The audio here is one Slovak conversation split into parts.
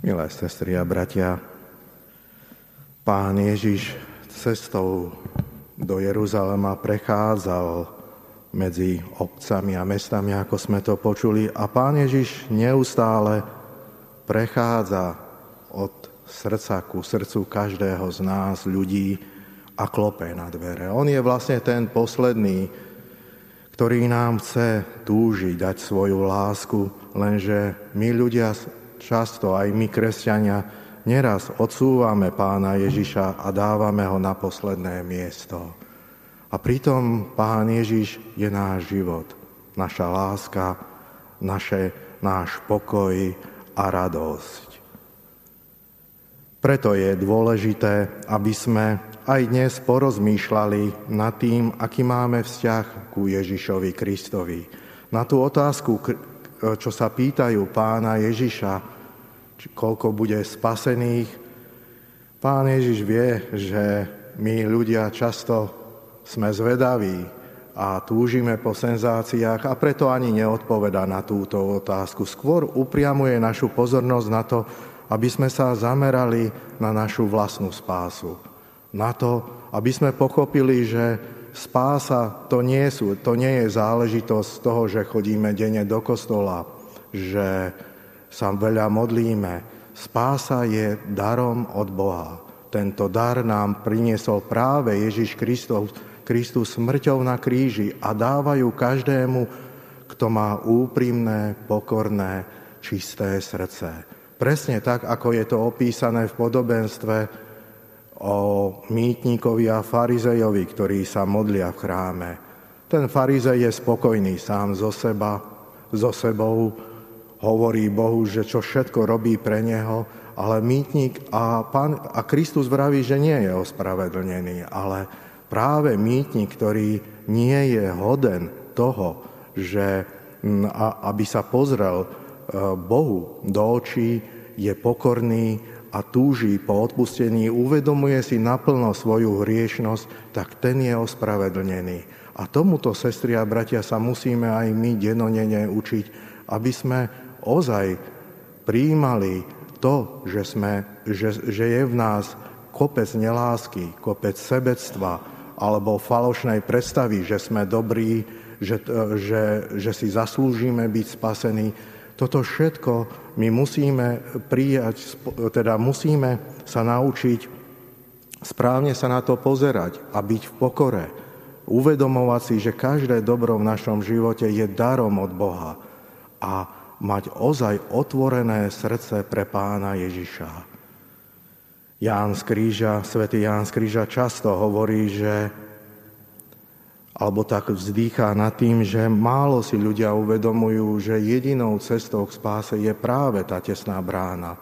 Milé sestry a bratia, pán Ježiš cestou do Jeruzalema prechádzal medzi obcami a mestami, ako sme to počuli. A pán Ježiš neustále prechádza od srdca ku srdcu každého z nás, ľudí, a klope na dvere. On je vlastne ten posledný, ktorý nám chce túžiť, dať svoju lásku, lenže my ľudia často, aj my kresťania, neraz odsúvame pána Ježiša a dávame ho na posledné miesto. A pritom Pán Ježiš je náš život, naša láska, naše, náš pokoj a radosť. Preto je dôležité, aby sme aj dnes porozmýšľali nad tým, aký máme vzťah ku Ježišovi Kristovi. Na tú otázku, čo sa pýtajú pána Ježiša, koľko bude spasených, pán Ježiš vie, že my ľudia často sme zvedaví a túžime po senzáciách a preto ani neodpoveda na túto otázku. Skôr upriamuje našu pozornosť na to, aby sme sa zamerali na našu vlastnú spásu. Na to, aby sme pochopili, že spása to nie, sú, to nie je záležitosť toho, že chodíme denne do kostola, že sa veľa modlíme. Spása je darom od Boha. Tento dar nám priniesol práve Ježiš Kristus, Kristus smrťou na kríži a dávajú každému, kto má úprimné, pokorné, čisté srdce. Presne tak, ako je to opísané v podobenstve o mýtníkovi a farizejovi, ktorí sa modlia v chráme. Ten farizej je spokojný sám zo seba, zo sebou, hovorí Bohu, že čo všetko robí pre neho, ale mýtnik a, pán, a Kristus vraví, že nie je ospravedlnený, ale práve mýtnik, ktorý nie je hoden toho, že aby sa pozrel e, Bohu do očí, je pokorný a túži po odpustení, uvedomuje si naplno svoju hriešnosť, tak ten je ospravedlnený. A tomuto, sestri a bratia, sa musíme aj my denonene učiť, aby sme ozaj príjmali to, že, sme, že, že je v nás kopec nelásky, kopec sebectva, alebo falošnej predstavy, že sme dobrí, že, že, že si zaslúžime byť spasení. Toto všetko my musíme prijať, teda musíme sa naučiť správne sa na to pozerať a byť v pokore. Uvedomovať si, že každé dobro v našom živote je darom od Boha a mať ozaj otvorené srdce pre pána Ježiša. Ján z Kríža, svätý Ján z Kríža často hovorí, že alebo tak vzdýchá nad tým, že málo si ľudia uvedomujú, že jedinou cestou k spáse je práve tá tesná brána,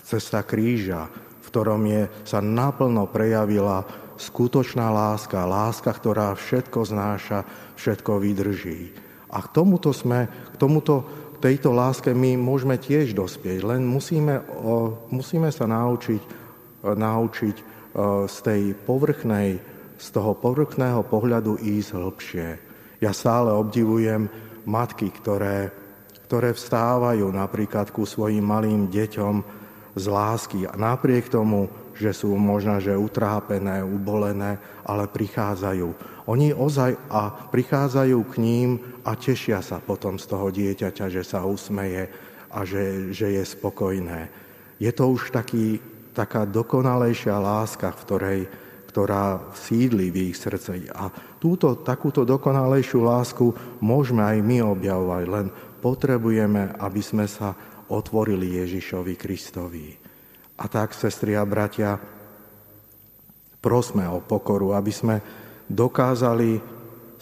cesta kríža, v ktorom je, sa naplno prejavila skutočná láska, láska, ktorá všetko znáša, všetko vydrží. A k tomuto sme, k tomuto tejto láske my môžeme tiež dospieť, len musíme, musíme sa naučiť naučiť z tej povrchnej, z toho povrchného pohľadu ísť hĺbšie. Ja stále obdivujem matky, ktoré, ktoré vstávajú napríklad ku svojim malým deťom z lásky a napriek tomu, že sú možno, že utrápené, ubolené, ale prichádzajú. Oni ozaj a prichádzajú k ním a tešia sa potom z toho dieťaťa, že sa usmeje a že, že je spokojné. Je to už taký taká dokonalejšia láska, v ktorej, ktorá sídli v ich srdci. A túto, takúto dokonalejšiu lásku môžeme aj my objavovať, len potrebujeme, aby sme sa otvorili Ježišovi Kristovi. A tak, sestri a bratia, prosme o pokoru, aby sme dokázali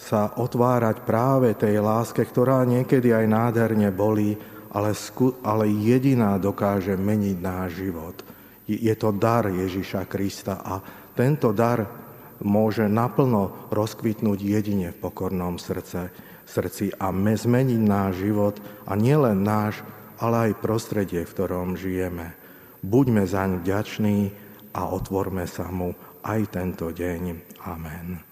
sa otvárať práve tej láske, ktorá niekedy aj nádherne bolí, ale, ale jediná dokáže meniť náš život. Je to dar Ježiša Krista a tento dar môže naplno rozkvitnúť jedine v pokornom srdce, srdci a zmeniť náš život a nielen náš, ale aj prostredie, v ktorom žijeme. Buďme zaň vďační a otvorme sa mu aj tento deň. Amen.